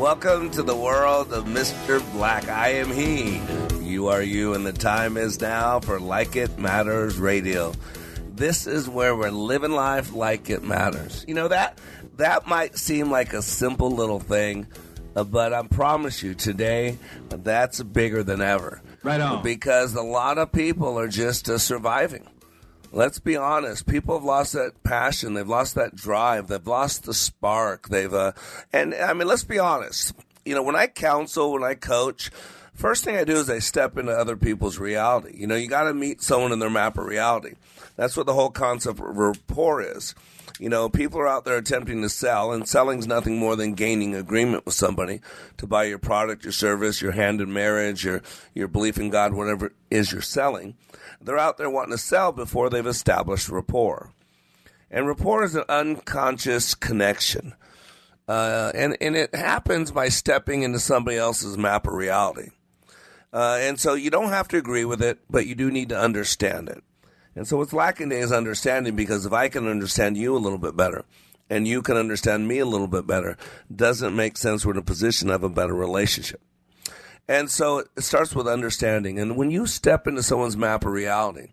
Welcome to the world of Mr. Black. I am he. You are you, and the time is now for Like It Matters Radio. This is where we're living life like it matters. You know that that might seem like a simple little thing, uh, but I promise you today that's bigger than ever. Right on. Because a lot of people are just uh, surviving. Let's be honest. People have lost that passion. They've lost that drive. They've lost the spark. They've, uh, and I mean, let's be honest. You know, when I counsel, when I coach, first thing I do is I step into other people's reality. You know, you got to meet someone in their map of reality. That's what the whole concept of rapport is. You know, people are out there attempting to sell, and selling's nothing more than gaining agreement with somebody to buy your product, your service, your hand in marriage, your your belief in God, whatever it is you're selling. They're out there wanting to sell before they've established rapport. And rapport is an unconscious connection. Uh, and, and it happens by stepping into somebody else's map of reality. Uh, and so you don't have to agree with it, but you do need to understand it. And so what's lacking today is understanding because if I can understand you a little bit better and you can understand me a little bit better, doesn't make sense we're in a position of a better relationship. And so it starts with understanding. And when you step into someone's map of reality,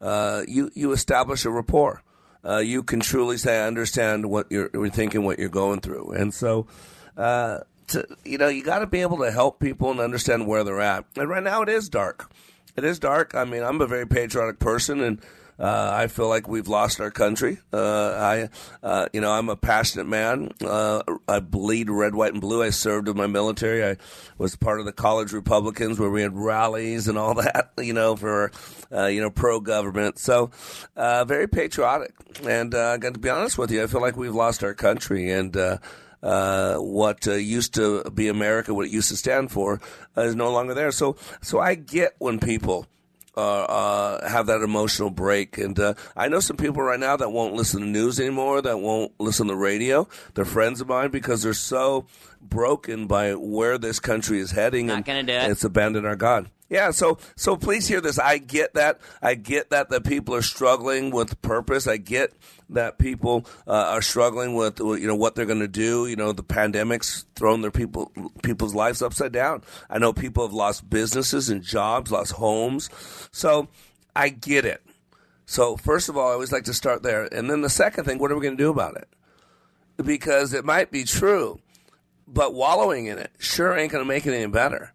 uh, you, you establish a rapport. Uh, you can truly say, I understand what you're, you're thinking, what you're going through. And so, uh, to, you know, you got to be able to help people and understand where they're at. And right now it is dark. It is dark. I mean, I'm a very patriotic person and uh, I feel like we've lost our country. Uh, I, uh, you know, I'm a passionate man. Uh, I bleed red, white, and blue. I served in my military. I was part of the college Republicans where we had rallies and all that, you know, for, uh, you know, pro government. So, very patriotic. And I got to be honest with you, I feel like we've lost our country and. Uh, what uh, used to be America, what it used to stand for, uh, is no longer there. So, so I get when people uh, uh, have that emotional break. And uh, I know some people right now that won't listen to news anymore, that won't listen to radio. They're friends of mine because they're so broken by where this country is heading. Not and gonna do it. It's abandoned our God. Yeah, so so please hear this. I get that. I get that that people are struggling with purpose. I get that people uh, are struggling with you know what they're going to do. You know, the pandemic's thrown their people people's lives upside down. I know people have lost businesses and jobs, lost homes. So I get it. So first of all, I always like to start there, and then the second thing, what are we going to do about it? Because it might be true, but wallowing in it sure ain't going to make it any better.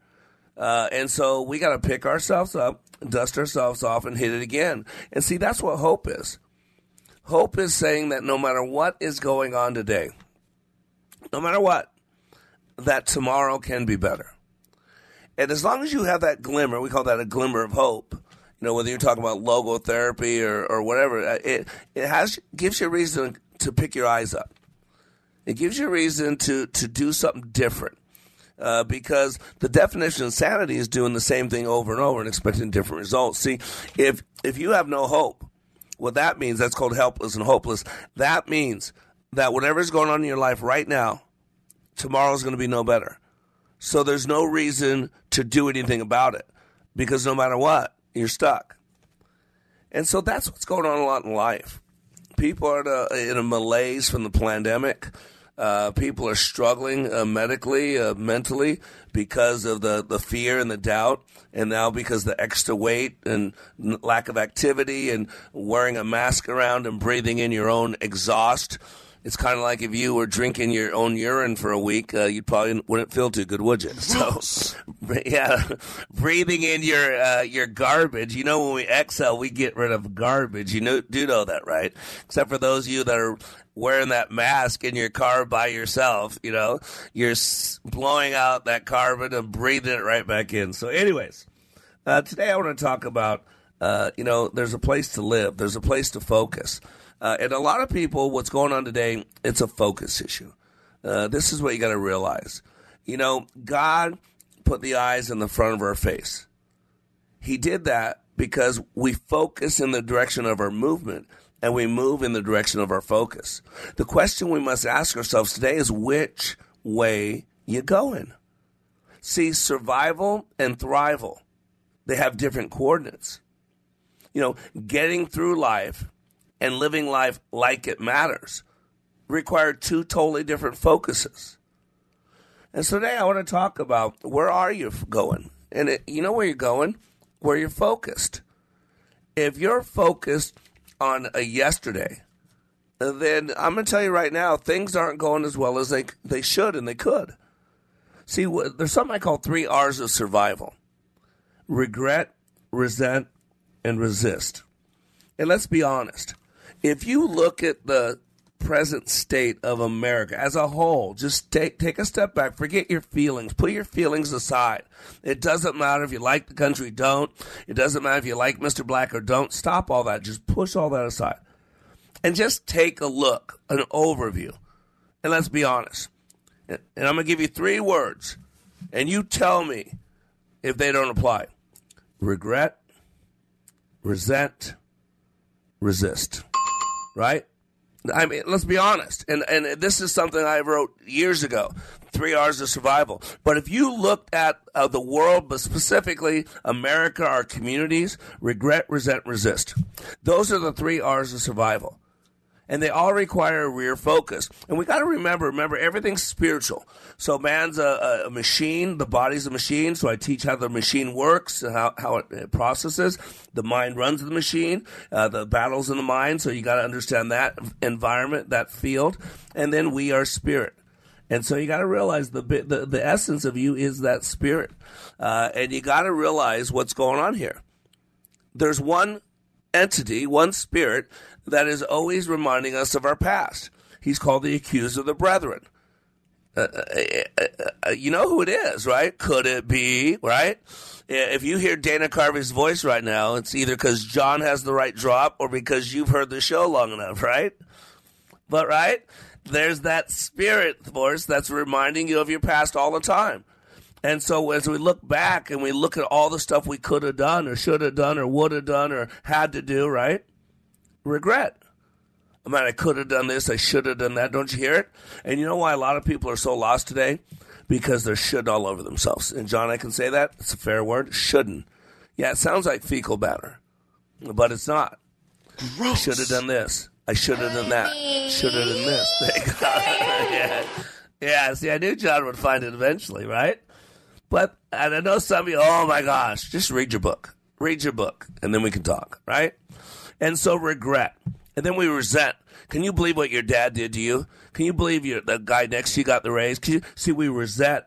Uh, and so we got to pick ourselves up, dust ourselves off, and hit it again. And see, that's what hope is. Hope is saying that no matter what is going on today, no matter what, that tomorrow can be better. And as long as you have that glimmer, we call that a glimmer of hope. You know, whether you're talking about logotherapy or, or whatever, it it has gives you a reason to pick your eyes up. It gives you a reason to to do something different. Uh, because the definition of sanity is doing the same thing over and over and expecting different results. See, if if you have no hope, what that means that's called helpless and hopeless. That means that whatever's going on in your life right now, tomorrow's going to be no better. So there's no reason to do anything about it because no matter what, you're stuck. And so that's what's going on a lot in life. People are in a, in a malaise from the pandemic. Uh, people are struggling uh, medically, uh, mentally, because of the, the fear and the doubt, and now because the extra weight and n- lack of activity and wearing a mask around and breathing in your own exhaust. it's kind of like if you were drinking your own urine for a week, uh, you probably wouldn't feel too good, would you? So, yeah, breathing in your uh, your garbage. You know, when we exhale, we get rid of garbage. You know, do know that, right? Except for those of you that are wearing that mask in your car by yourself. You know, you're blowing out that carbon and breathing it right back in. So, anyways, uh, today I want to talk about. Uh, you know, there's a place to live. There's a place to focus. Uh, and a lot of people, what's going on today, it's a focus issue. Uh, this is what you got to realize. You know, God put the eyes in the front of our face. He did that because we focus in the direction of our movement and we move in the direction of our focus. The question we must ask ourselves today is which way you going? See, survival and thrival, they have different coordinates. You know, getting through life and living life like it matters require two totally different focuses. And so today I want to talk about where are you going? And it, you know where you're going? Where you're focused. If you're focused on a yesterday, then I'm going to tell you right now, things aren't going as well as they they should and they could. See, there's something I call three R's of survival: regret, resent, and resist. And let's be honest if you look at the present state of America as a whole, just take take a step back, forget your feelings, put your feelings aside. It doesn't matter if you like the country, don't. It doesn't matter if you like Mr. Black or don't. Stop all that. Just push all that aside. And just take a look, an overview. And let's be honest. And I'm going to give you three words, and you tell me if they don't apply regret, resent, resist right? I mean, let's be honest. And and this is something I wrote years ago. Three R's of survival. But if you looked at uh, the world, but specifically America, our communities, regret, resent, resist. Those are the three R's of survival and they all require a rear focus. And we got to remember, remember, everything's spiritual. So man's a, a, machine, the body's a machine. So I teach how the machine works, how, how it, processes. The mind runs the machine, uh, the battle's in the mind. So you got to understand that environment, that field. And then we are spirit. And so you got to realize the, the, the essence of you is that spirit. Uh, and you got to realize what's going on here. There's one entity, one spirit that is always reminding us of our past. He's called the accuser of the brethren. Uh, uh, uh, you know who it is, right? Could it be, right? If you hear Dana Carvey's voice right now, it's either because John has the right drop or because you've heard the show long enough, right? But, right? There's that spirit force that's reminding you of your past all the time. And so as we look back and we look at all the stuff we could have done or should have done or would have done or had to do, right? Regret. I mean, I could have done this, I should have done that. Don't you hear it? And you know why a lot of people are so lost today? Because they're should all over themselves. And John, I can say that. It's a fair word. Shouldn't. Yeah, it sounds like fecal matter, but it's not. Gross. I should have done this. I should have done that. Should have done this. yeah. yeah, see, I knew John would find it eventually, right? But, and I know some of you, oh my gosh, just read your book. Read your book, and then we can talk, right? And so regret. And then we resent. Can you believe what your dad did to you? Can you believe your, the guy next to you got the raise? Can you see we resent?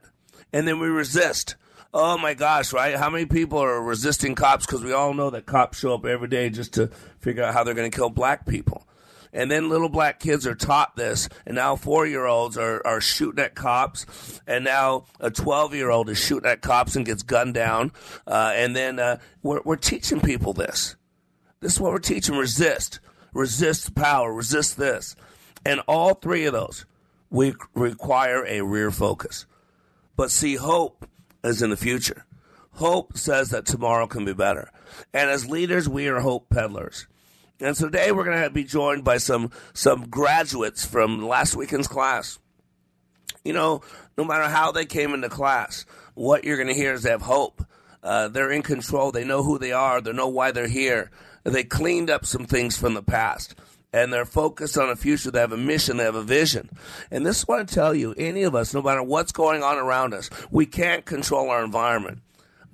And then we resist. Oh my gosh, right? How many people are resisting cops? Because we all know that cops show up every day just to figure out how they're going to kill black people. And then little black kids are taught this, and now four year olds are, are shooting at cops, and now a 12 year old is shooting at cops and gets gunned down. Uh, and then uh, we're, we're teaching people this. This is what we're teaching resist, resist power, resist this. And all three of those we require a rear focus. But see, hope is in the future. Hope says that tomorrow can be better. And as leaders, we are hope peddlers. And today we're going to be joined by some some graduates from last weekend's class. You know, no matter how they came into class, what you're going to hear is they have hope. Uh, they're in control. They know who they are. They know why they're here. They cleaned up some things from the past and they're focused on a future. They have a mission, they have a vision. And this is what I tell you any of us, no matter what's going on around us, we can't control our environment.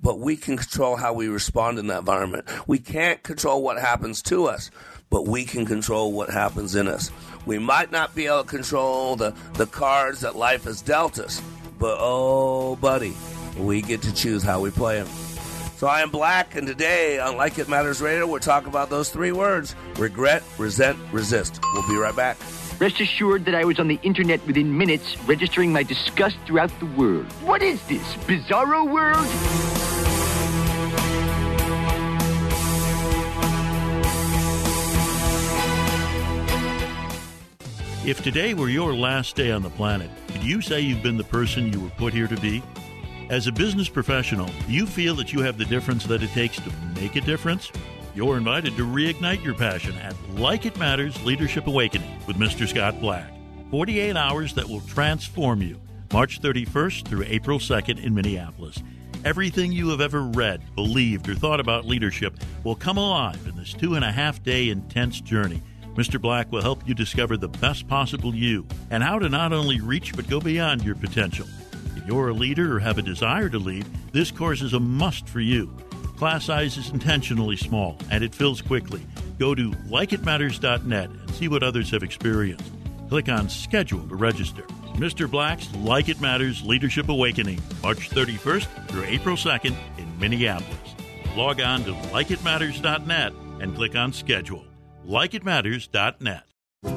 but we can control how we respond in that environment. We can't control what happens to us, but we can control what happens in us. We might not be able to control the, the cards that life has dealt us, but oh, buddy, we get to choose how we play them. So I am Black, and today on Like It Matters Radio, we're talking about those three words regret, resent, resist. We'll be right back. Rest assured that I was on the internet within minutes, registering my disgust throughout the world. What is this, bizarro world? If today were your last day on the planet, could you say you've been the person you were put here to be? As a business professional, do you feel that you have the difference that it takes to make a difference? You're invited to reignite your passion at Like It Matters Leadership Awakening with Mr. Scott Black. 48 hours that will transform you. March 31st through April 2nd in Minneapolis. Everything you have ever read, believed, or thought about leadership will come alive in this two and a half day intense journey. Mr. Black will help you discover the best possible you and how to not only reach but go beyond your potential. You're a leader or have a desire to lead, this course is a must for you. Class size is intentionally small and it fills quickly. Go to likeitmatters.net and see what others have experienced. Click on schedule to register. Mr. Black's Like It Matters Leadership Awakening, March 31st through April 2nd in Minneapolis. Log on to likeitmatters.net and click on schedule. Likeitmatters.net.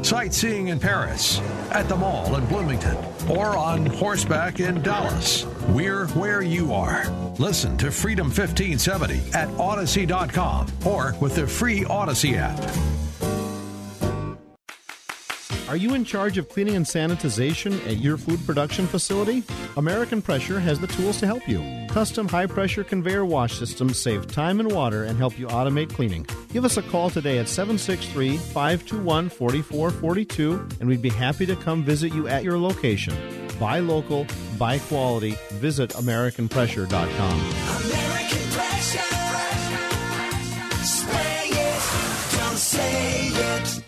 Sightseeing in Paris, at the mall in Bloomington, or on horseback in Dallas. We're where you are. Listen to Freedom 1570 at Odyssey.com or with the free Odyssey app. Are you in charge of cleaning and sanitization at your food production facility? American Pressure has the tools to help you. Custom high pressure conveyor wash systems save time and water and help you automate cleaning. Give us a call today at 763 521 4442 and we'd be happy to come visit you at your location. Buy local, buy quality. Visit AmericanPressure.com. American pressure. Spray it, don't say it.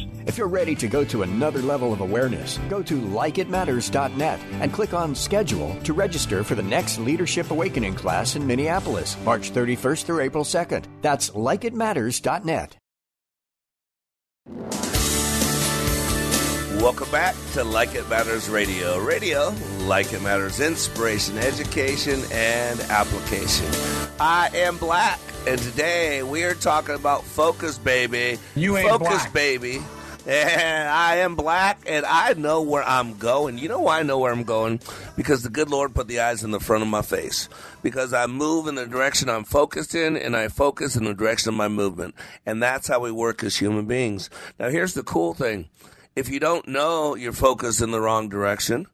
If you're ready to go to another level of awareness, go to likeitmatters.net and click on schedule to register for the next Leadership Awakening class in Minneapolis, March 31st through April 2nd. That's likeitmatters.net. Welcome back to Like It Matters Radio. Radio, like it matters, inspiration, education, and application. I am Black, and today we are talking about focus, baby. You ain't focus, black. baby. And I am black, and I know where I'm going. You know why I know where I'm going? Because the good Lord put the eyes in the front of my face. Because I move in the direction I'm focused in, and I focus in the direction of my movement. And that's how we work as human beings. Now, here's the cool thing if you don't know you're focused in the wrong direction,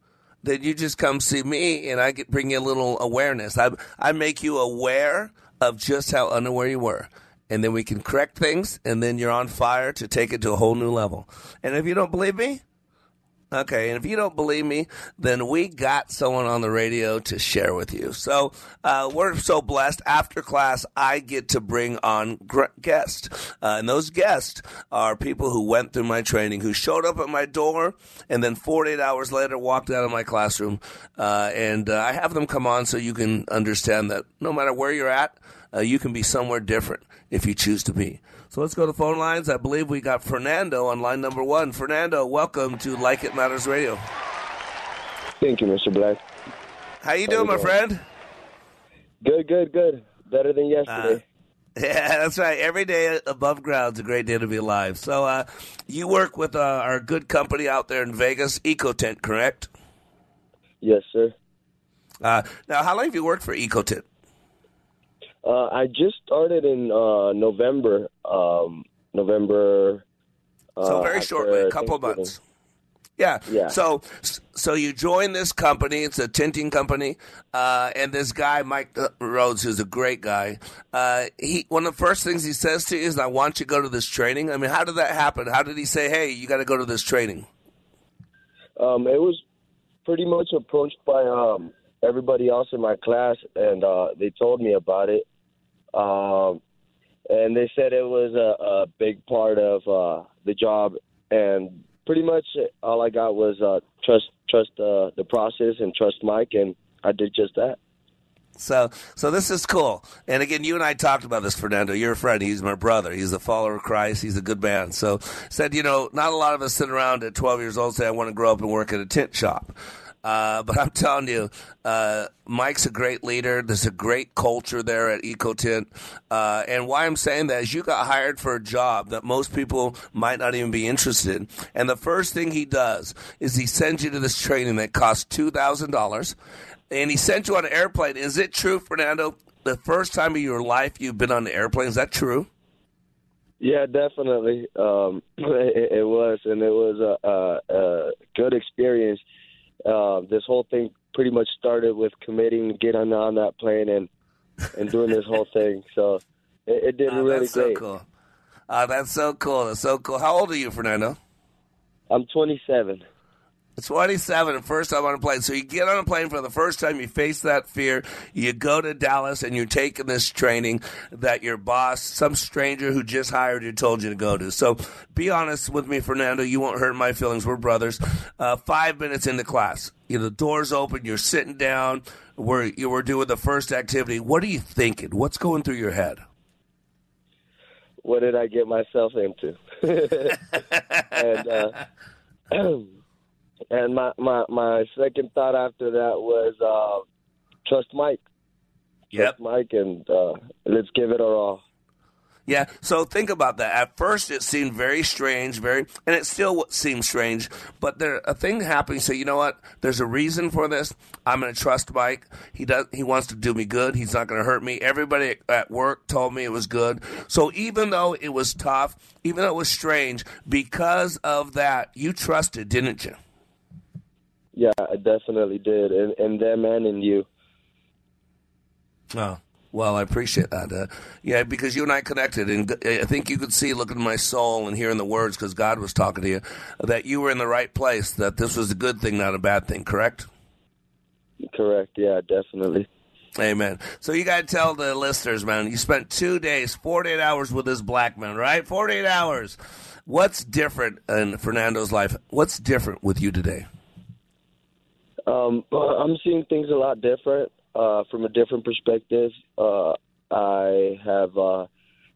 then you just come see me, and I bring you a little awareness. I, I make you aware of just how unaware you were and then we can correct things, and then you're on fire to take it to a whole new level. And if you don't believe me, okay, and if you don't believe me, then we got someone on the radio to share with you. So uh, we're so blessed. After class, I get to bring on gr- guests, uh, and those guests are people who went through my training, who showed up at my door, and then 48 hours later walked out of my classroom. Uh, and uh, I have them come on so you can understand that no matter where you're at, uh, you can be somewhere different if you choose to be. So let's go to phone lines. I believe we got Fernando on line number one. Fernando, welcome to Like It Matters Radio. Thank you, Mr. Black. How you doing, my friend? Good, good, good. Better than yesterday. Uh, yeah, that's right. Every day above ground's a great day to be alive. So, uh, you work with uh, our good company out there in Vegas, EcoTint, correct? Yes, sir. Uh, now, how long have you worked for EcoTint? Uh, I just started in uh, November. Um, November. So uh, very shortly, a couple of months. Yeah. Yeah. So, so you join this company. It's a tinting company, uh, and this guy, Mike Rhodes, who's a great guy. Uh, he one of the first things he says to you is, "I want you to go to this training." I mean, how did that happen? How did he say, "Hey, you got to go to this training"? Um, it was pretty much approached by um, everybody else in my class, and uh, they told me about it. Um, and they said it was a, a big part of uh, the job, and pretty much all I got was uh, trust trust uh, the process and trust Mike, and I did just that. So, so this is cool. And again, you and I talked about this, Fernando. You're a friend. He's my brother. He's a follower of Christ. He's a good man. So, said, you know, not a lot of us sit around at 12 years old say, I want to grow up and work at a tint shop. Uh, but I'm telling you, uh, Mike's a great leader. There's a great culture there at EcoTint. Uh, and why I'm saying that is you got hired for a job that most people might not even be interested in. And the first thing he does is he sends you to this training that costs $2,000. And he sent you on an airplane. Is it true, Fernando? The first time of your life you've been on an airplane, is that true? Yeah, definitely. Um, it, it was, and it was a, a, a good experience. Uh, this whole thing pretty much started with committing to get on on that plane and and doing this whole thing. So it, it did Oh, really that's great. so cool. Uh, that's so cool. That's so cool. How old are you, Fernando? I'm 27. 27, first time on a plane. So you get on a plane for the first time, you face that fear, you go to Dallas, and you're taking this training that your boss, some stranger who just hired you, told you to go to. So be honest with me, Fernando. You won't hurt my feelings. We're brothers. Uh, five minutes into class, you know, the doors open, you're sitting down, we're, you were doing the first activity. What are you thinking? What's going through your head? What did I get myself into? and uh, and my, my my second thought after that was uh, trust Mike. Trust Mike, and uh, let's give it our all. Yeah, so think about that. At first, it seemed very strange, very, and it still seems strange. But there, a thing happened. So you know what? There's a reason for this. I'm going to trust Mike. He does. He wants to do me good. He's not going to hurt me. Everybody at work told me it was good. So even though it was tough, even though it was strange, because of that, you trusted, didn't you? Yeah, I definitely did, and and them and in you. Oh. Well, I appreciate that. Uh, yeah, because you and I connected, and I think you could see, looking at my soul and hearing the words, because God was talking to you, that you were in the right place. That this was a good thing, not a bad thing. Correct? Correct. Yeah, definitely. Amen. So you got to tell the listeners, man. You spent two days, forty-eight hours with this black man, right? Forty-eight hours. What's different in Fernando's life? What's different with you today? Um, well, I'm seeing things a lot different uh, from a different perspective. Uh, I have uh,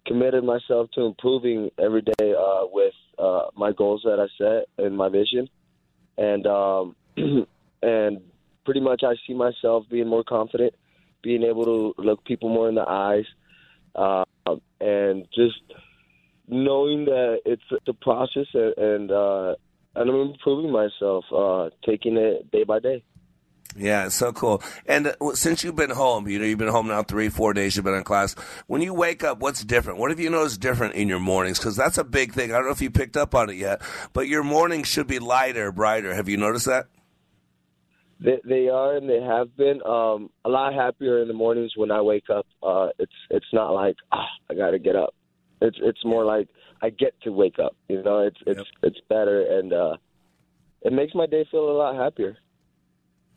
committed myself to improving every day uh, with uh, my goals that I set and my vision, and um, and pretty much I see myself being more confident, being able to look people more in the eyes, uh, and just knowing that it's a process and. and uh, and I'm improving myself, uh, taking it day by day. Yeah, it's so cool. And uh, since you've been home, you know, you've been home now three, four days. You've been in class. When you wake up, what's different? What have you noticed different in your mornings? Because that's a big thing. I don't know if you picked up on it yet, but your mornings should be lighter, brighter. Have you noticed that? They, they are and they have been um, a lot happier in the mornings when I wake up. Uh, it's it's not like ah, I got to get up. It's it's more like I get to wake up. You know, it's it's it's better and uh, it makes my day feel a lot happier.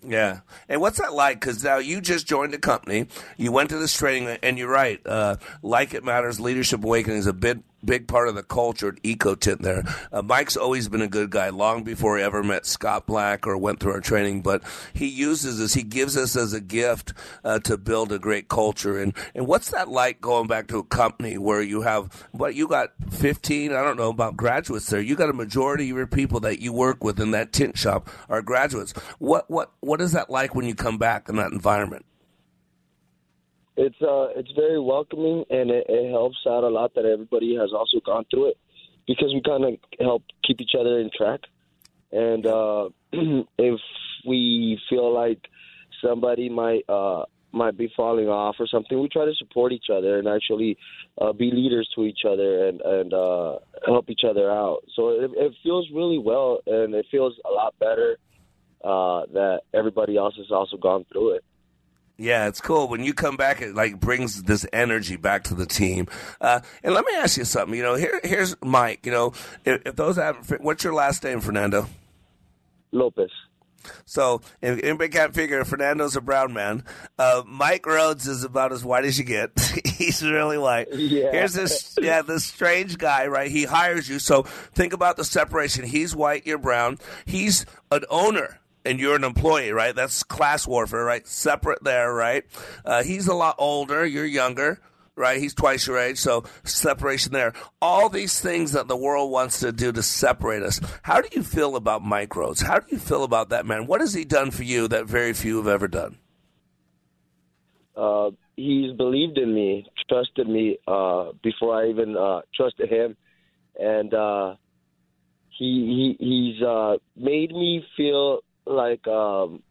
Yeah. And what's that like? Because now you just joined the company, you went to this training, and you're right. Uh, like it matters, leadership awakening is a big, big part of the culture at EcoTint there. Uh, Mike's always been a good guy, long before he ever met Scott Black or went through our training. But he uses us, he gives us as a gift uh, to build a great culture. And and what's that like going back to a company where you have what you got 15? I don't know about graduates there. You got a majority of your people that you work with in that tint shop are graduates. What what what is that like when you come back in that environment? It's uh it's very welcoming and it, it helps out a lot that everybody has also gone through it because we kind of help keep each other in track. And uh, if we feel like somebody might uh, might be falling off or something, we try to support each other and actually uh, be leaders to each other and and uh, help each other out. So it, it feels really well, and it feels a lot better uh, that everybody else has also gone through it. Yeah, it's cool when you come back. It like brings this energy back to the team. Uh, and let me ask you something. You know, here here's Mike. You know, if, if those haven't, what's your last name, Fernando? Lopez. So if anybody can't figure, Fernando's a brown man. Uh, Mike Rhodes is about as white as you get. He's really white. Yeah. Here's this, yeah, this strange guy, right? He hires you. So think about the separation. He's white, you're brown. He's an owner. And you're an employee, right? That's class warfare, right? Separate there, right? Uh, he's a lot older. You're younger right? He's twice your age, so separation there. All these things that the world wants to do to separate us. How do you feel about Mike Rhodes? How do you feel about that man? What has he done for you that very few have ever done? Uh, he's believed in me, trusted me uh, before I even uh, trusted him, and uh, he, he he's uh, made me feel like um,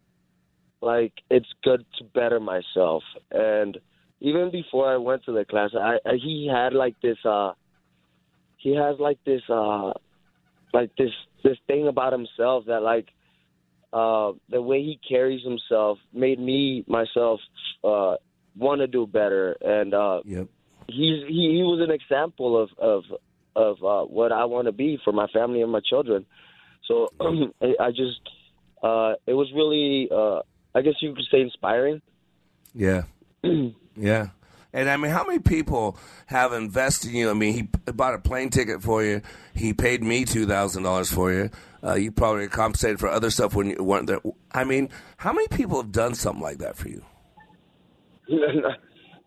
like it's good to better myself. And even before I went to the class, I, I he had like this uh, he has like this uh, like this this thing about himself that like uh, the way he carries himself made me myself uh, want to do better, and uh, yep. he's he, he was an example of of of uh, what I want to be for my family and my children. So I, I just uh, it was really uh, I guess you could say inspiring. Yeah. yeah. And I mean, how many people have invested in you? I mean, he bought a plane ticket for you. He paid me two thousand dollars for you. Uh, you probably compensated for other stuff when you weren't there. I mean, how many people have done something like that for you?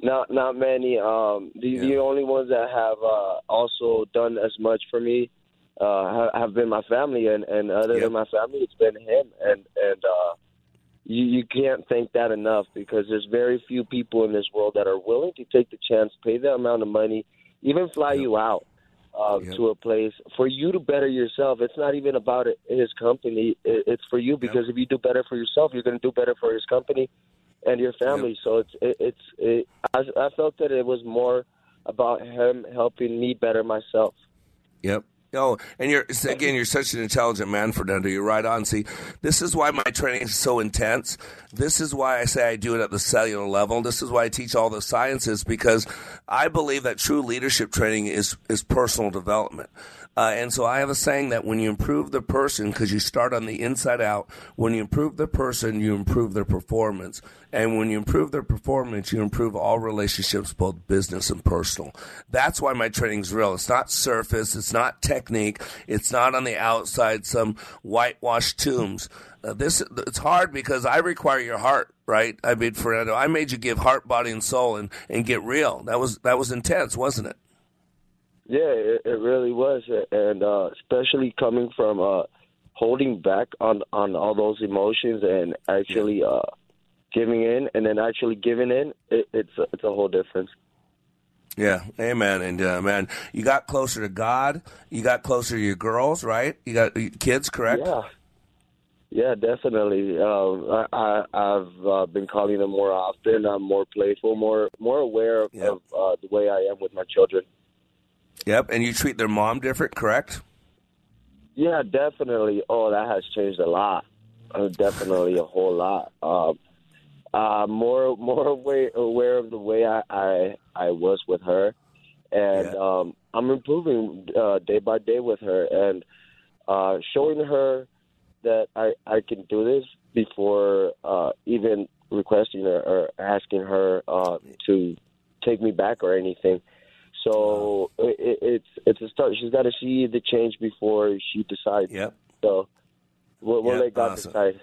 not not many. Um, the the only ones that have uh, also done as much for me uh, have, been my family, and and other than my family, it's been him. And and uh, you you can't thank that enough because there's very few people in this world that are willing to take the chance, pay the amount of money, even fly you out. Uh, To a place for you to better yourself. It's not even about it, his company. It, it's for you because if you do better for yourself, you're going to do better for his company and your family. So it's it, it's it, I, I felt that it was more about him helping me better myself. Yep. Oh, and you're again, you're such an intelligent man, Fernando. You're right on. See, this is why my training is so intense. This is why I say I do it at the cellular level. This is why I teach all the sciences because I believe that true leadership training is is personal development. Uh, and so I have a saying that when you improve the person, because you start on the inside out, when you improve the person, you improve their performance. And when you improve their performance, you improve all relationships, both business and personal. That's why my training's real. It's not surface. It's not technique. It's not on the outside, some whitewashed tombs. Uh, this it's hard because I require your heart, right? I mean, Fernando, I made you give heart, body, and soul, and, and get real. That was that was intense, wasn't it? Yeah, it, it really was, and uh, especially coming from uh, holding back on on all those emotions and actually uh, giving in, and then actually giving in. It, it's a, it's a whole difference. Yeah, amen. And uh, man, you got closer to God. You got closer to your girls, right? You got kids, correct? Yeah. Yeah, definitely. Um, I, I, I've uh, been calling them more often. I'm more playful, more more aware of, of uh, the way I am with my children. Yep. And you treat their mom different, correct? Yeah, definitely. Oh, that has changed a lot. Uh, definitely a whole lot. Um, uh, more more aware, aware of the way I, I I was with her, and um, I'm improving uh, day by day with her, and uh, showing her that I I can do this before uh, even requesting her or asking her uh, to take me back or anything. So it, it's it's a start. She's got to see the change before she decides. Yep. So we'll, we'll Yep, let God awesome. decide.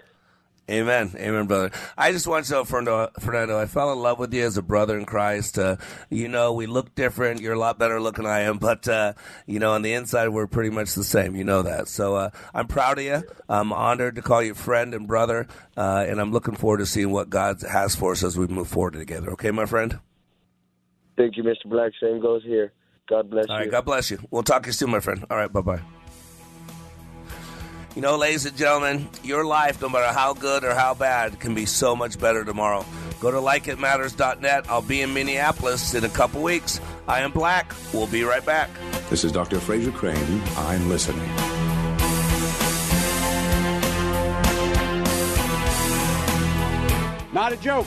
Amen. Amen, brother. I just want to know, Fernando, Fernando, I fell in love with you as a brother in Christ. Uh, you know, we look different. You're a lot better looking than I am, but, uh, you know, on the inside, we're pretty much the same. You know that. So uh, I'm proud of you. I'm honored to call you friend and brother, uh, and I'm looking forward to seeing what God has for us as we move forward together. Okay, my friend? Thank you, Mr. Black. Same goes here. God bless All you. right, God bless you. We'll talk to you soon, my friend. All right, bye bye. You know, ladies and gentlemen, your life, no matter how good or how bad, can be so much better tomorrow. Go to likeitmatters.net. I'll be in Minneapolis in a couple weeks. I am Black. We'll be right back. This is Dr. Frasier Crane. I'm listening. Not a joke.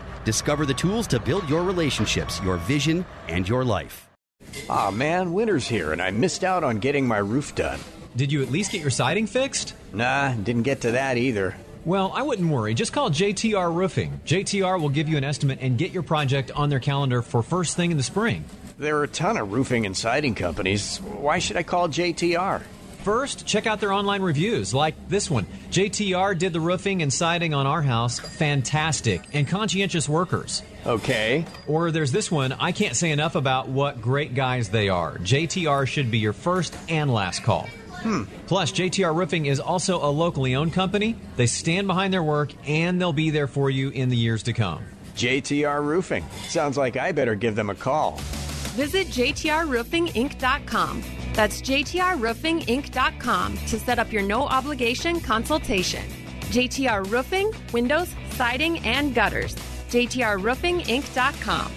Discover the tools to build your relationships, your vision, and your life. Ah, man, winter's here and I missed out on getting my roof done. Did you at least get your siding fixed? Nah, didn't get to that either. Well, I wouldn't worry. Just call JTR Roofing. JTR will give you an estimate and get your project on their calendar for first thing in the spring. There are a ton of roofing and siding companies. Why should I call JTR? First, check out their online reviews, like this one. JTR did the roofing and siding on our house. Fantastic. And conscientious workers. Okay. Or there's this one. I can't say enough about what great guys they are. JTR should be your first and last call. Hmm. Plus, JTR Roofing is also a locally owned company. They stand behind their work and they'll be there for you in the years to come. JTR Roofing. Sounds like I better give them a call. Visit JTRRoofingInc.com. That's JTRRoofingInc.com to set up your no obligation consultation. JTR Roofing, windows, siding, and gutters. JTRRoofingInc.com.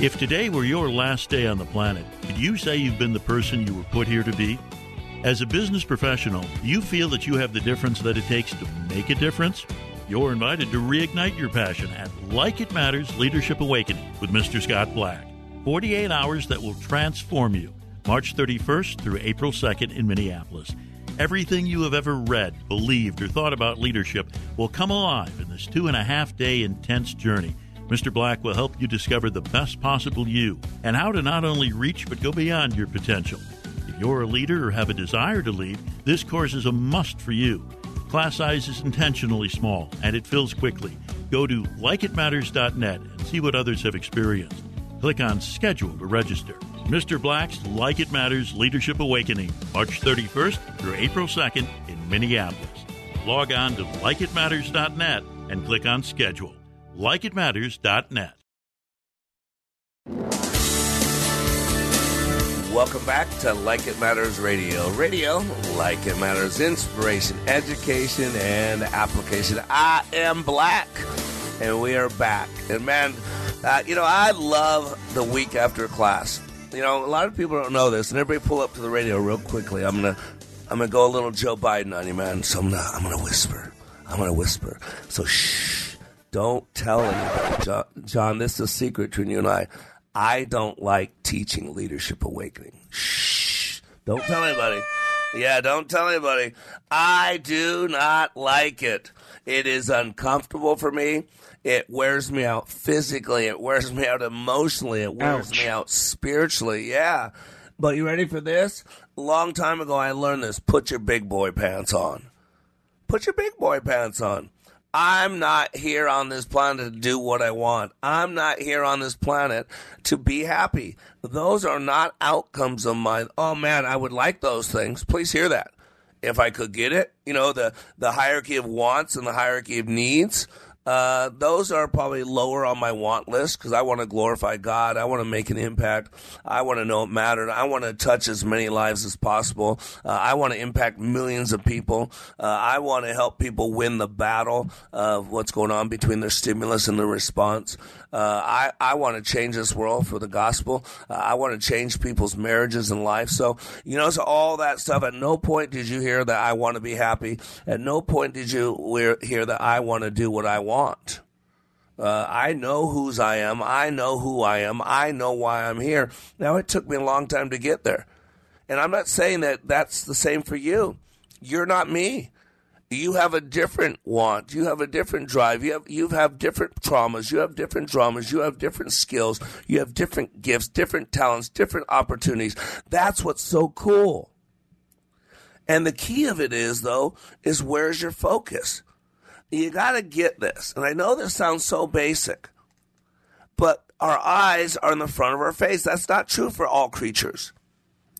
If today were your last day on the planet, could you say you've been the person you were put here to be? As a business professional, you feel that you have the difference that it takes to make a difference? You're invited to reignite your passion at Like It Matters Leadership Awakening with Mr. Scott Black. 48 hours that will transform you. March 31st through April 2nd in Minneapolis. Everything you have ever read, believed, or thought about leadership will come alive in this two and a half day intense journey. Mr. Black will help you discover the best possible you and how to not only reach but go beyond your potential. If you're a leader or have a desire to lead, this course is a must for you. Class size is intentionally small and it fills quickly. Go to likeitmatters.net and see what others have experienced. Click on Schedule to register. Mr. Black's Like It Matters Leadership Awakening, March 31st through April 2nd in Minneapolis. Log on to likeitmatters.net and click on Schedule. likeitmatters.net. Welcome back to Like It Matters Radio. Radio, like it matters, inspiration, education, and application. I am Black, and we are back. And man, uh, you know, I love the week after class. You know, a lot of people don't know this, and everybody pull up to the radio real quickly. I'm gonna, I'm gonna go a little Joe Biden on you, man. So I'm gonna, I'm gonna whisper. I'm gonna whisper. So shh, don't tell anybody, John. John this is a secret between you and I. I don't like teaching leadership awakening. Shh. Don't tell anybody. Yeah, don't tell anybody. I do not like it. It is uncomfortable for me. It wears me out physically. It wears me out emotionally. It wears Ouch. me out spiritually. Yeah. But you ready for this? A long time ago, I learned this. Put your big boy pants on. Put your big boy pants on. I'm not here on this planet to do what I want. I'm not here on this planet to be happy. Those are not outcomes of mine. Oh man, I would like those things. Please hear that. If I could get it, you know, the, the hierarchy of wants and the hierarchy of needs, uh, those are probably lower on my want list because I want to glorify God. I want to make an impact. I want to know it mattered. I want to touch as many lives as possible. Uh, I want to impact millions of people. Uh, I want to help people win the battle of what's going on between their stimulus and their response. Uh, I, I want to change this world for the gospel. Uh, I want to change people's marriages and life. So, you know, so all that stuff. At no point did you hear that I want to be happy. At no point did you hear that I want to do what I want. Uh, I know whose I am. I know who I am. I know why I'm here. Now, it took me a long time to get there. And I'm not saying that that's the same for you. You're not me you have a different want. You have a different drive. You have you have different traumas. You have different dramas. You have different skills. You have different gifts, different talents, different opportunities. That's what's so cool. And the key of it is though is where's your focus? You got to get this. And I know this sounds so basic. But our eyes are in the front of our face. That's not true for all creatures.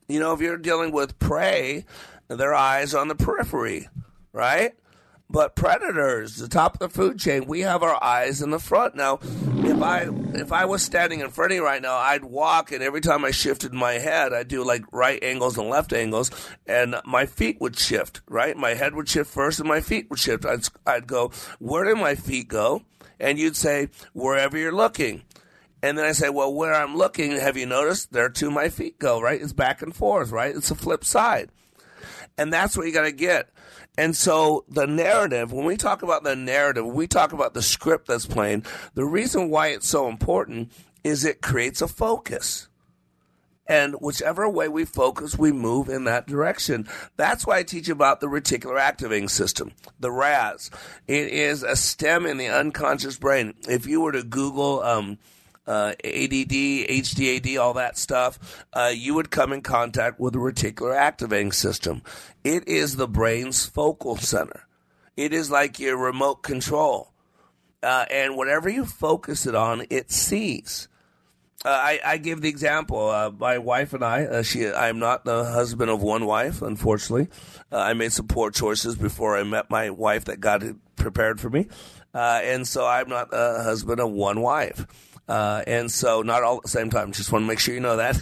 You know, if you're dealing with prey, their eyes on the periphery right? But predators, the top of the food chain, we have our eyes in the front. Now, if I if I was standing in front of you right now, I'd walk, and every time I shifted my head, I'd do like right angles and left angles, and my feet would shift. Right, my head would shift first, and my feet would shift. I'd I'd go, where did my feet go? And you'd say, wherever you're looking. And then I say, well, where I'm looking, have you noticed? There to my feet go. Right, it's back and forth. Right, it's a flip side, and that's what you got to get. And so the narrative, when we talk about the narrative, we talk about the script that's playing, the reason why it's so important is it creates a focus. And whichever way we focus, we move in that direction. That's why I teach about the reticular activating system, the RAS. It is a stem in the unconscious brain. If you were to Google um, uh, ADD, HDAD, all that stuff, uh, you would come in contact with the reticular activating system. It is the brain's focal center. It is like your remote control. Uh, and whatever you focus it on, it sees. Uh, I, I, give the example. Uh, my wife and I. Uh, she. I am not the husband of one wife. Unfortunately, uh, I made some poor choices before I met my wife that God had prepared for me, uh, and so I'm not the husband of one wife. Uh, and so, not all at the same time. Just want to make sure you know that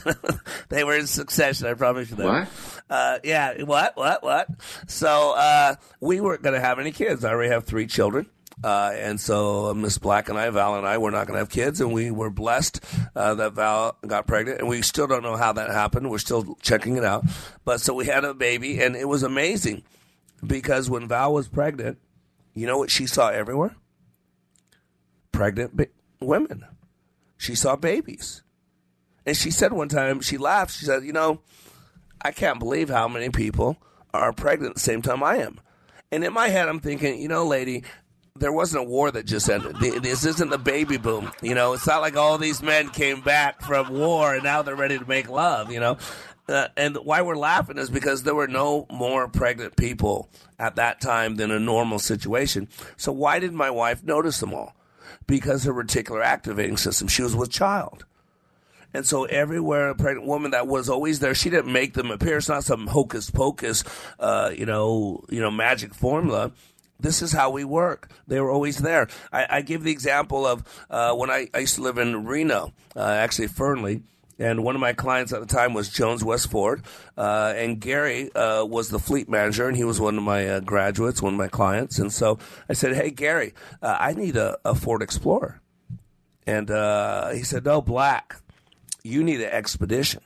they were in succession. I promise you that. What? Uh, yeah. What? What? What? So uh, we weren't going to have any kids. I already have three children. Uh, and so uh, Miss Black and I, Val and I, were not going to have kids, and we were blessed uh, that Val got pregnant, and we still don't know how that happened. We're still checking it out, but so we had a baby, and it was amazing because when Val was pregnant, you know what she saw everywhere? Pregnant women she saw babies. And she said one time, she laughed, she said, You know, I can't believe how many people are pregnant at the same time I am. And in my head, I'm thinking, you know, lady, there wasn't a war that just ended. This isn't the baby boom. You know, it's not like all these men came back from war and now they're ready to make love, you know. Uh, and why we're laughing is because there were no more pregnant people at that time than a normal situation. So why did my wife notice them all? Because her reticular activating system. She was with child. And so everywhere a pregnant woman that was always there, she didn't make them appear. It's not some hocus pocus, uh, you know, you know, magic formula. This is how we work. They were always there. I, I give the example of uh, when I, I, used to live in Reno, uh, actually Fernley, and one of my clients at the time was Jones West Ford. Uh, and Gary uh, was the fleet manager, and he was one of my uh, graduates, one of my clients. And so I said, Hey, Gary, uh, I need a, a, Ford Explorer. And uh, he said, No, black. You need an Expedition.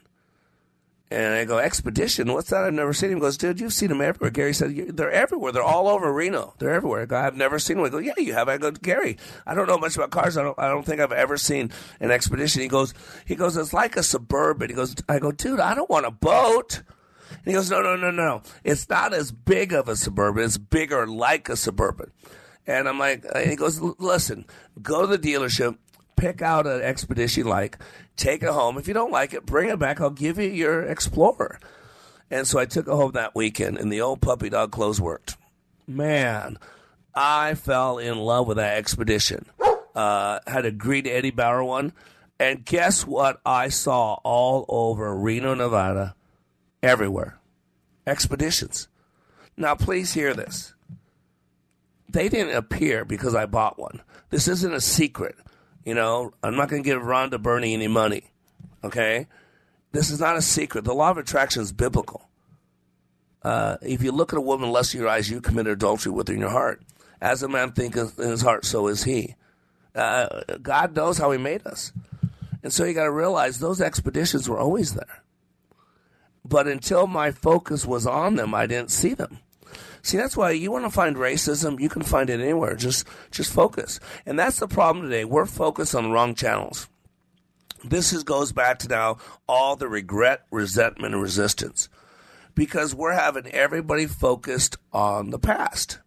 And I go, Expedition? What's that? I've never seen him. He goes, Dude, you've seen them everywhere. Gary said, They're everywhere. They're all over Reno. They're everywhere. I go, I've never seen one. I go, Yeah, you have. I go, Gary, I don't know much about cars. I don't, I don't think I've ever seen an Expedition. He goes, he goes, It's like a Suburban. He goes, I go, Dude, I don't want a boat. And he goes, No, no, no, no. It's not as big of a Suburban. It's bigger like a Suburban. And I'm like, and he goes, Listen, go to the dealership, pick out an Expedition like take it home. If you don't like it, bring it back. I'll give you your Explorer. And so I took it home that weekend, and the old puppy dog clothes worked. Man, I fell in love with that expedition. Uh, had a green Eddie Bauer one. And guess what I saw all over Reno, Nevada, everywhere? Expeditions. Now, please hear this. They didn't appear because I bought one. This isn't a secret. You know, I'm not going to give Rhonda Byrne any money. Okay? This is not a secret. The law of attraction is biblical. Uh, if you look at a woman lust in your eyes, you commit adultery with her in your heart. As a man thinketh in his heart, so is he. Uh, God knows how he made us. And so you got to realize those expeditions were always there. But until my focus was on them, I didn't see them. See, that's why you want to find racism, you can find it anywhere. Just just focus. And that's the problem today. We're focused on the wrong channels. This is, goes back to now all the regret, resentment, and resistance. Because we're having everybody focused on the past.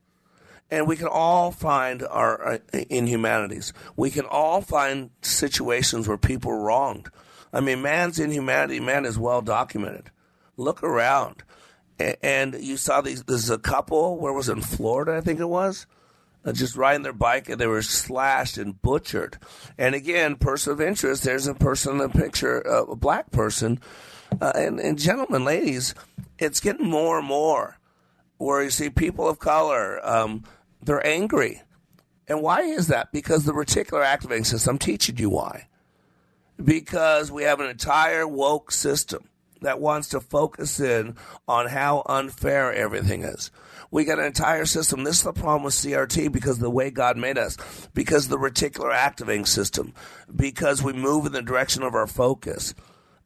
And we can all find our uh, inhumanities. We can all find situations where people are wronged. I mean, man's inhumanity, man, is well documented. Look around. And you saw these, there's a couple, where was it, in Florida, I think it was? Uh, just riding their bike and they were slashed and butchered. And again, person of interest, there's a person in the picture, uh, a black person. Uh, and, and gentlemen, ladies, it's getting more and more where you see people of color, um, they're angry. And why is that? Because the reticular activating system, I'm teaching you why. Because we have an entire woke system that wants to focus in on how unfair everything is. We got an entire system. This is the problem with CRT because of the way God made us, because of the reticular activating system, because we move in the direction of our focus.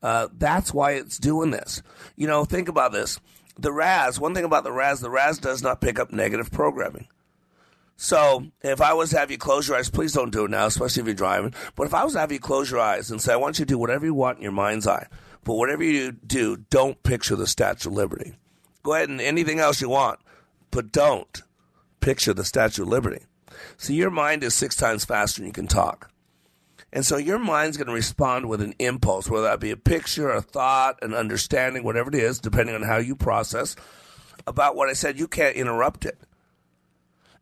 Uh, that's why it's doing this. You know, think about this. The RAS, one thing about the RAS, the RAS does not pick up negative programming. So if I was to have you close your eyes, please don't do it now, especially if you're driving. But if I was to have you close your eyes and say, I want you to do whatever you want in your mind's eye, but whatever you do, don't picture the Statue of Liberty. Go ahead and anything else you want, but don't picture the Statue of Liberty. See, your mind is six times faster than you can talk. And so your mind's going to respond with an impulse, whether that be a picture, a thought, an understanding, whatever it is, depending on how you process about what I said. You can't interrupt it.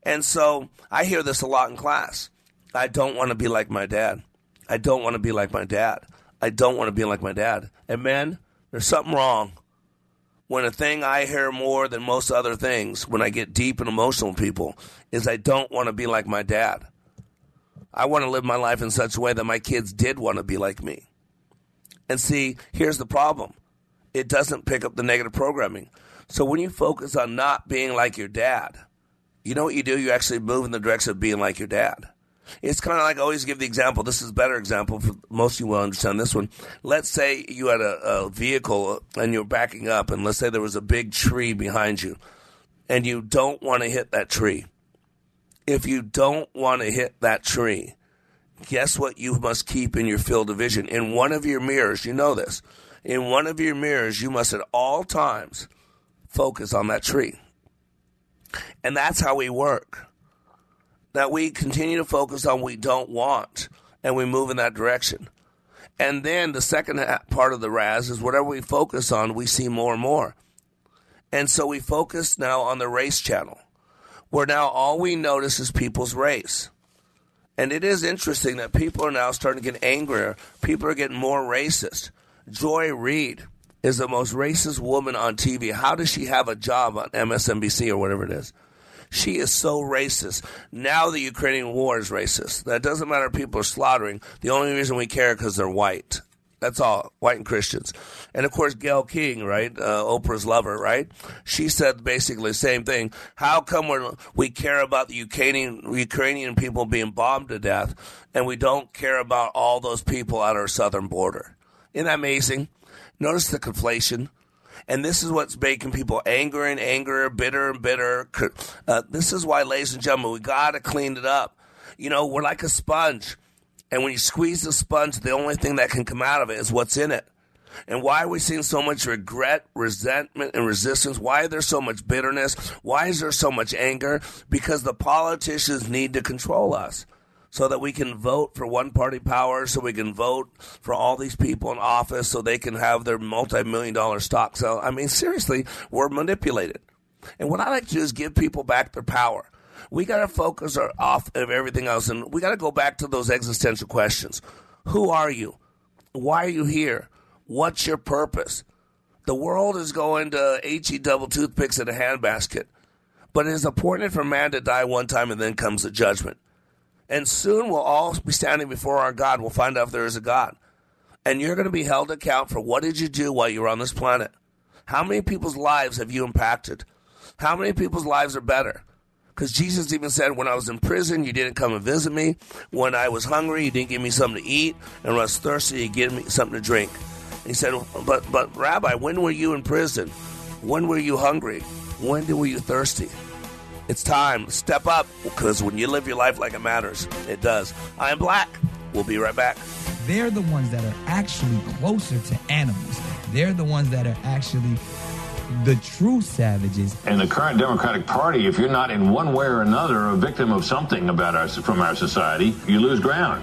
And so I hear this a lot in class. I don't want to be like my dad. I don't want to be like my dad. I don't want to be like my dad. And man, there's something wrong when a thing I hear more than most other things, when I get deep and emotional with people, is I don't want to be like my dad. I want to live my life in such a way that my kids did want to be like me. And see, here's the problem it doesn't pick up the negative programming. So when you focus on not being like your dad, you know what you do? You actually move in the direction of being like your dad. It's kind of like I always give the example. This is a better example for most of you will understand this one. Let's say you had a, a vehicle and you're backing up, and let's say there was a big tree behind you, and you don't want to hit that tree. If you don't want to hit that tree, guess what you must keep in your field of vision? In one of your mirrors, you know this. In one of your mirrors, you must at all times focus on that tree. And that's how we work. That we continue to focus on we don't want and we move in that direction. And then the second part of the RAS is whatever we focus on, we see more and more. And so we focus now on the race channel, where now all we notice is people's race. And it is interesting that people are now starting to get angrier. People are getting more racist. Joy Reid is the most racist woman on TV. How does she have a job on MSNBC or whatever it is? She is so racist. Now the Ukrainian war is racist. That doesn't matter if people are slaughtering. The only reason we care because they're white. That's all, white and Christians. And of course, Gayle King, right? Uh, Oprah's lover, right? She said basically the same thing. How come we we care about the Ukrainian, Ukrainian people being bombed to death and we don't care about all those people at our southern border? Isn't that amazing? Notice the conflation. And this is what's making people angrier and angrier, bitter and bitter. Uh, this is why, ladies and gentlemen, we got to clean it up. You know, we're like a sponge. And when you squeeze the sponge, the only thing that can come out of it is what's in it. And why are we seeing so much regret, resentment, and resistance? Why is there so much bitterness? Why is there so much anger? Because the politicians need to control us so that we can vote for one party power, so we can vote for all these people in office, so they can have their multi million dollar stock sell. I mean, seriously, we're manipulated. And what I like to do is give people back their power. We got to focus our, off of everything else, and we got to go back to those existential questions. Who are you? Why are you here? What's your purpose? The world is going to HE double toothpicks in a handbasket, but it is appointed for man to die one time, and then comes the judgment. And soon we'll all be standing before our God. We'll find out if there is a God. And you're going to be held account for what did you do while you were on this planet? How many people's lives have you impacted? How many people's lives are better? Because Jesus even said, when I was in prison, you didn't come and visit me. When I was hungry, you didn't give me something to eat. And when I was thirsty, you gave me something to drink. he said, but, but Rabbi, when were you in prison? When were you hungry? When were you thirsty? It's time. Step up because when you live your life like it matters, it does. I am Black. We'll be right back. They're the ones that are actually closer to animals. They're the ones that are actually the true savages. And the current Democratic Party, if you're not in one way or another a victim of something about our, from our society, you lose ground.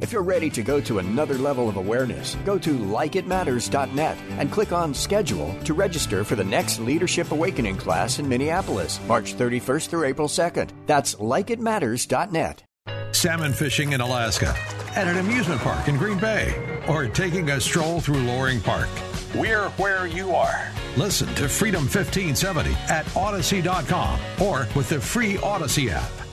If you're ready to go to another level of awareness, go to likeitmatters.net and click on schedule to register for the next Leadership Awakening class in Minneapolis, March 31st through April 2nd. That's likeitmatters.net. Salmon fishing in Alaska, at an amusement park in Green Bay, or taking a stroll through Loring Park. We're where you are. Listen to Freedom 1570 at Odyssey.com or with the free Odyssey app.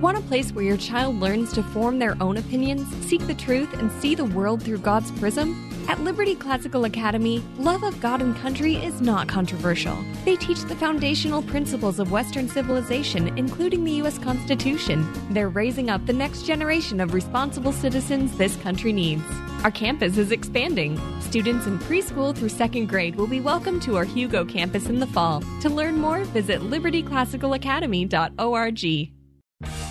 Want a place where your child learns to form their own opinions, seek the truth, and see the world through God's prism? At Liberty Classical Academy, love of God and country is not controversial. They teach the foundational principles of Western civilization, including the U.S. Constitution. They're raising up the next generation of responsible citizens this country needs. Our campus is expanding. Students in preschool through second grade will be welcome to our Hugo campus in the fall. To learn more, visit libertyclassicalacademy.org.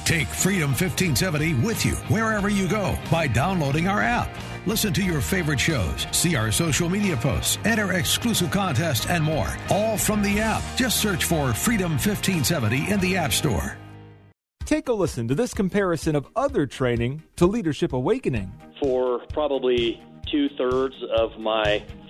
Take Freedom 1570 with you wherever you go by downloading our app. Listen to your favorite shows, see our social media posts, enter exclusive contests, and more. All from the app. Just search for Freedom 1570 in the App Store. Take a listen to this comparison of other training to Leadership Awakening. For probably two thirds of my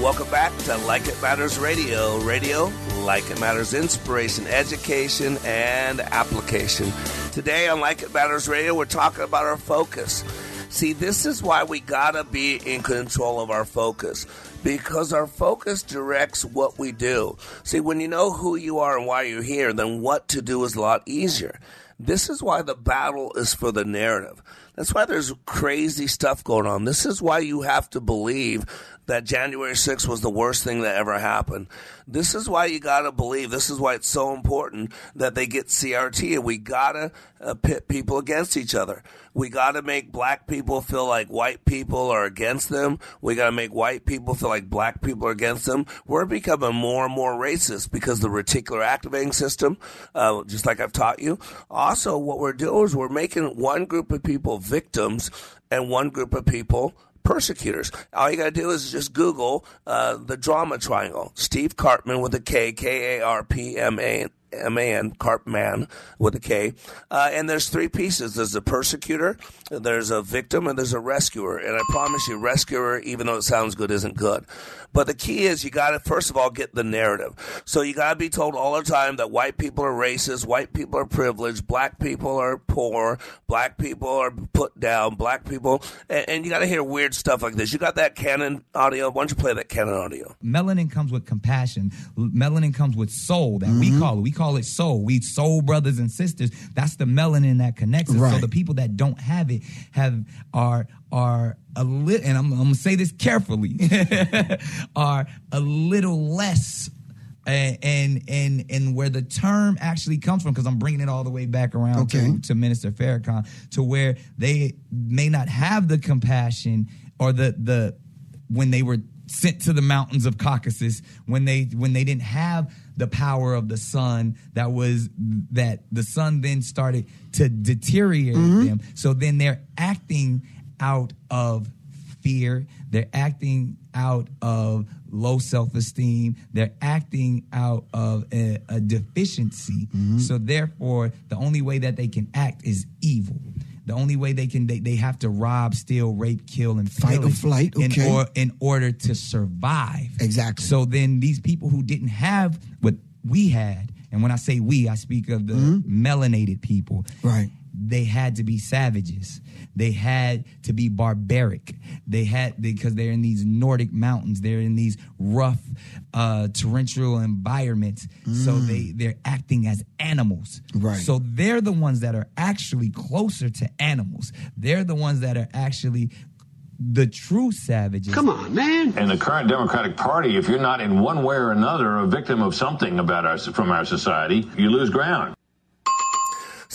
Welcome back to Like It Matters Radio. Radio, like it matters, inspiration, education, and application. Today on Like It Matters Radio, we're talking about our focus. See, this is why we gotta be in control of our focus because our focus directs what we do. See, when you know who you are and why you're here, then what to do is a lot easier. This is why the battle is for the narrative. That's why there's crazy stuff going on. This is why you have to believe that January 6th was the worst thing that ever happened. This is why you got to believe. This is why it's so important that they get CRT and we got to uh, pit people against each other. We got to make black people feel like white people are against them. We got to make white people feel like black people are against them. We're becoming more and more racist because the reticular activating system, uh, just like I've taught you. Also, what we're doing is we're making one group of people victims and one group of people persecutors. All you got to do is just Google uh, the drama triangle. Steve Karpman with a K, K A R P M A a man, Karpman with a K. Uh, and there's three pieces. There's a persecutor, there's a victim, and there's a rescuer. And I promise you, rescuer, even though it sounds good, isn't good. But the key is you got to first of all get the narrative. So you got to be told all the time that white people are racist, white people are privileged, black people are poor, black people are put down, black people, and, and you got to hear weird stuff like this. You got that canon audio. Why don't you play that canon audio? Melanin comes with compassion. Melanin comes with soul that we call it. We call it soul. We soul brothers and sisters. That's the melanin that connects us. So the people that don't have it have are are a little, and I'm, I'm gonna say this carefully, are a little less. And, and and and where the term actually comes from, because I'm bringing it all the way back around Okay. to, to Minister Farrakhan, to where they may not have the compassion or the the when they were sent to the mountains of Caucasus, when they when they didn't have the power of the sun, that was that the sun then started to deteriorate mm-hmm. them. So then they're acting out of fear. They're acting out of low self esteem. They're acting out of a, a deficiency. Mm-hmm. So therefore, the only way that they can act is evil. The only way they can they, they have to rob, steal, rape, kill, and Fight or flight, in, or, in order to survive. Exactly. So then these people who didn't have what we had, and when I say we, I speak of the mm-hmm. melanated people. Right. They had to be savages. They had to be barbaric. They had because they're in these Nordic mountains. They're in these rough, uh, torrential environments. So they they're acting as animals. Right. So they're the ones that are actually closer to animals. They're the ones that are actually the true savages. Come on, man. And the current Democratic Party, if you're not in one way or another a victim of something about our from our society, you lose ground.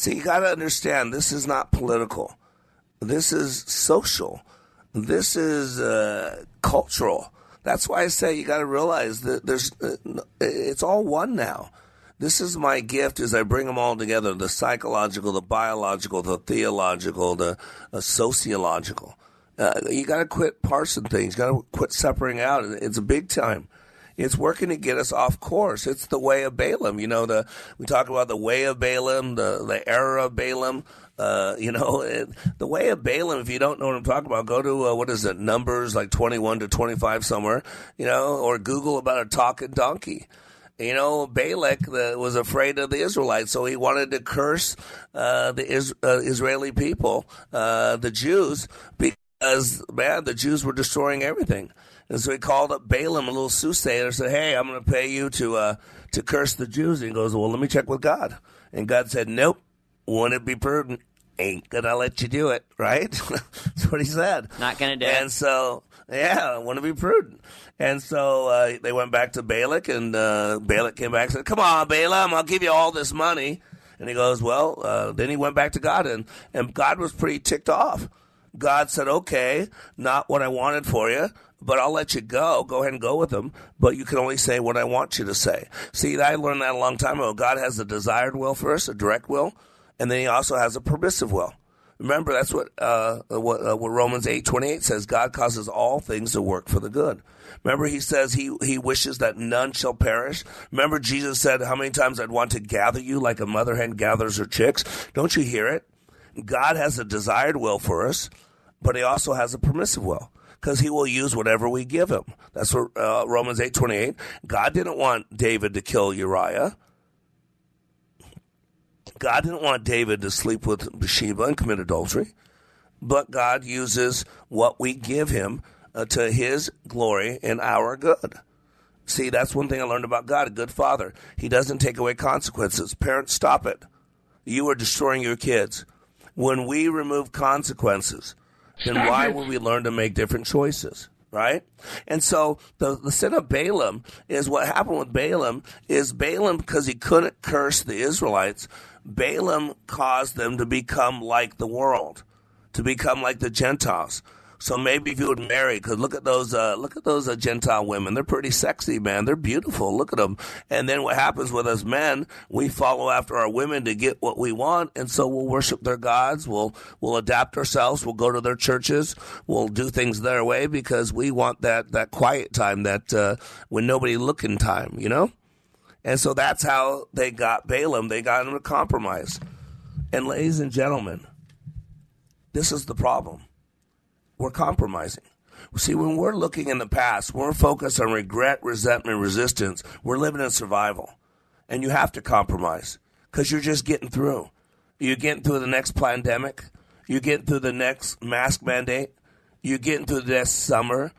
See, you got to understand this is not political. This is social. This is uh, cultural. That's why I say you got to realize that there's uh, it's all one now. This is my gift as I bring them all together: the psychological, the biological, the theological, the uh, sociological. Uh, you got to quit parsing things. You got to quit separating out. It's a big time. It's working to get us off course. It's the way of Balaam. You know, the we talk about the way of Balaam, the the error of Balaam. Uh, you know, it, the way of Balaam. If you don't know what I'm talking about, go to uh, what is it? Numbers like 21 to 25 somewhere. You know, or Google about a talking donkey. You know, Balak the, was afraid of the Israelites, so he wanted to curse uh, the is, uh, Israeli people, uh, the Jews, because man, the Jews were destroying everything. And so he called up Balaam, a little soothsayer, and said, "Hey, I'm going to pay you to uh, to curse the Jews." And he goes, "Well, let me check with God." And God said, "Nope, wouldn't it be prudent? Ain't gonna let you do it." Right? That's what he said. Not gonna do And it. And so, yeah, want to be prudent. And so uh, they went back to Balak, and uh, Balak came back and said, "Come on, Balaam, I'll give you all this money." And he goes, "Well." Uh, then he went back to God, and and God was pretty ticked off. God said, "Okay, not what I wanted for you." But I'll let you go. Go ahead and go with them. But you can only say what I want you to say. See, I learned that a long time ago. God has a desired will first, a direct will, and then He also has a permissive will. Remember, that's what uh, what, uh, what Romans eight twenty eight says. God causes all things to work for the good. Remember, He says He He wishes that none shall perish. Remember, Jesus said, "How many times I'd want to gather you like a mother hen gathers her chicks." Don't you hear it? God has a desired will for us, but He also has a permissive will because He will use whatever we give Him. That's what uh, Romans eight twenty eight. God didn't want David to kill Uriah. God didn't want David to sleep with Bathsheba and commit adultery, but God uses what we give him uh, to his glory and our good. See, that's one thing I learned about God, a good father. He doesn't take away consequences. Parents, stop it. You are destroying your kids. When we remove consequences, then why would we learn to make different choices? Right? And so the, the sin of Balaam is what happened with Balaam is Balaam, because he couldn't curse the Israelites, Balaam caused them to become like the world, to become like the Gentiles. So maybe if you would marry, because look at those, uh, look at those uh, Gentile women. They're pretty sexy, man. They're beautiful. Look at them. And then what happens with us men? We follow after our women to get what we want, and so we'll worship their gods. We'll we'll adapt ourselves. We'll go to their churches. We'll do things their way because we want that that quiet time, that uh, when nobody looking time, you know. And so that's how they got Balaam. They got him to compromise. And ladies and gentlemen, this is the problem we're compromising. See, when we're looking in the past, we're focused on regret, resentment, resistance. We're living in survival. And you have to compromise because you're just getting through. You're getting through the next pandemic. You're getting through the next mask mandate. You're getting through the next summer.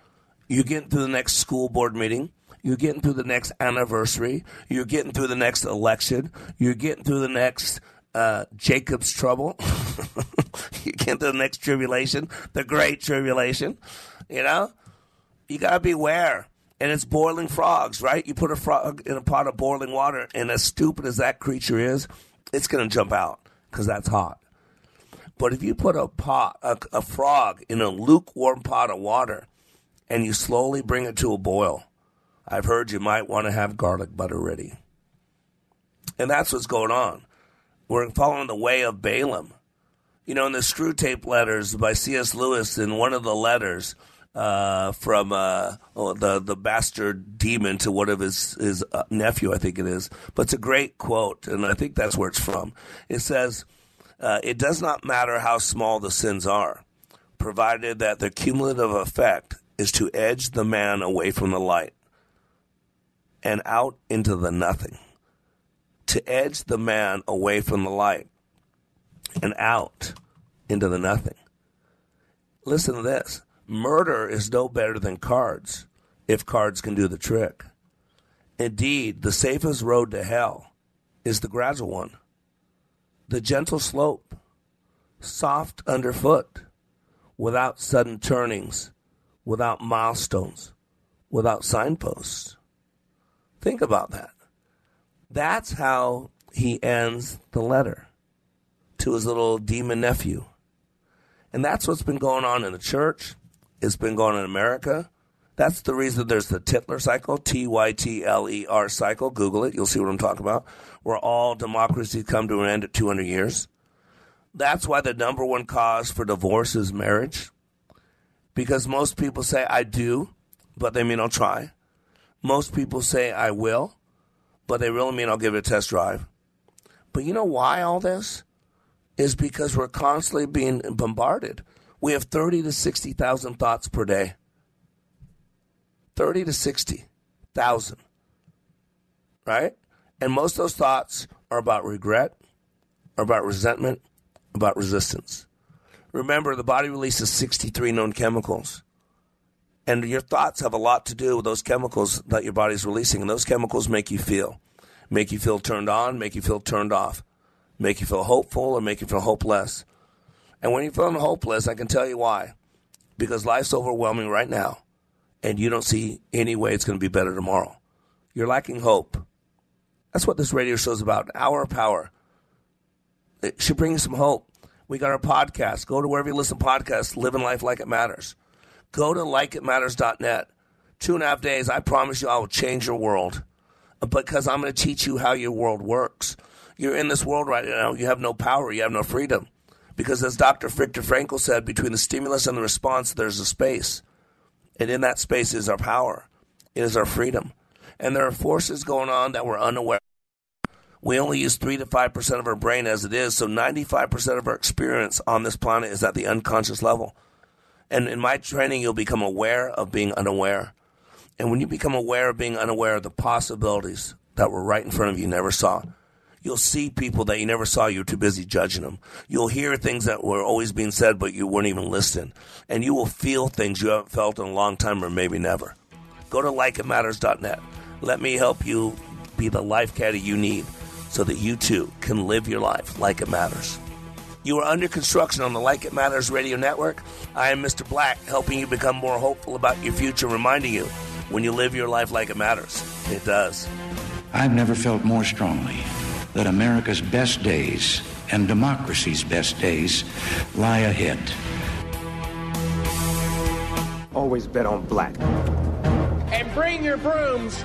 You're getting through the next school board meeting. You're getting through the next anniversary. You're getting through the next election. You're getting through the next uh, Jacob's trouble. you get to the next tribulation, the great tribulation. You know, you gotta beware. And it's boiling frogs, right? You put a frog in a pot of boiling water, and as stupid as that creature is, it's gonna jump out because that's hot. But if you put a pot, a, a frog in a lukewarm pot of water, and you slowly bring it to a boil, I've heard you might want to have garlic butter ready. And that's what's going on. We're following the way of Balaam. You know, in the Screwtape Letters by C.S. Lewis, in one of the letters uh, from uh, oh, the the bastard demon to one of his his uh, nephew, I think it is. But it's a great quote, and I think that's where it's from. It says, uh, "It does not matter how small the sins are, provided that the cumulative effect is to edge the man away from the light and out into the nothing." To edge the man away from the light and out into the nothing. Listen to this murder is no better than cards if cards can do the trick. Indeed, the safest road to hell is the gradual one, the gentle slope, soft underfoot, without sudden turnings, without milestones, without signposts. Think about that. That's how he ends the letter to his little demon nephew. And that's what's been going on in the church. It's been going on in America. That's the reason there's the Tytler cycle, T Y T L E R cycle. Google it. You'll see what I'm talking about. Where all democracies come to an end at 200 years. That's why the number one cause for divorce is marriage. Because most people say, I do, but they mean I'll try. Most people say, I will, but they really mean I'll give it a test drive. But you know why all this? Is because we're constantly being bombarded. We have 30 to 60,000 thoughts per day. 30 to 60,000. Right? And most of those thoughts are about regret, are about resentment, about resistance. Remember, the body releases 63 known chemicals. And your thoughts have a lot to do with those chemicals that your body's releasing. And those chemicals make you feel. Make you feel turned on, make you feel turned off, make you feel hopeful, or make you feel hopeless. And when you're feeling hopeless, I can tell you why. Because life's overwhelming right now, and you don't see any way it's going to be better tomorrow. You're lacking hope. That's what this radio show is about. Hour of power. It should bring you some hope. We got our podcast. Go to wherever you listen to podcasts, living life like it matters. Go to likeitmatters.net. Two and a half days, I promise you I will change your world because I'm going to teach you how your world works. You're in this world right now. You have no power. You have no freedom. Because as Dr. Viktor Frankl said, between the stimulus and the response, there's a space. And in that space is our power. It is our freedom. And there are forces going on that we're unaware of. we only use 3 to 5% of our brain as it is, so 95% of our experience on this planet is at the unconscious level. And in my training, you'll become aware of being unaware. And when you become aware of being unaware of the possibilities that were right in front of you, you never saw, you'll see people that you never saw, you're too busy judging them. You'll hear things that were always being said, but you weren't even listening. And you will feel things you haven't felt in a long time or maybe never. Go to likeitmatters.net. Let me help you be the life caddy you need so that you too can live your life like it matters. You are under construction on the Like It Matters radio network. I am Mr. Black, helping you become more hopeful about your future, reminding you when you live your life like it matters, it does. I've never felt more strongly that America's best days and democracy's best days lie ahead. Always bet on black. And bring your brooms.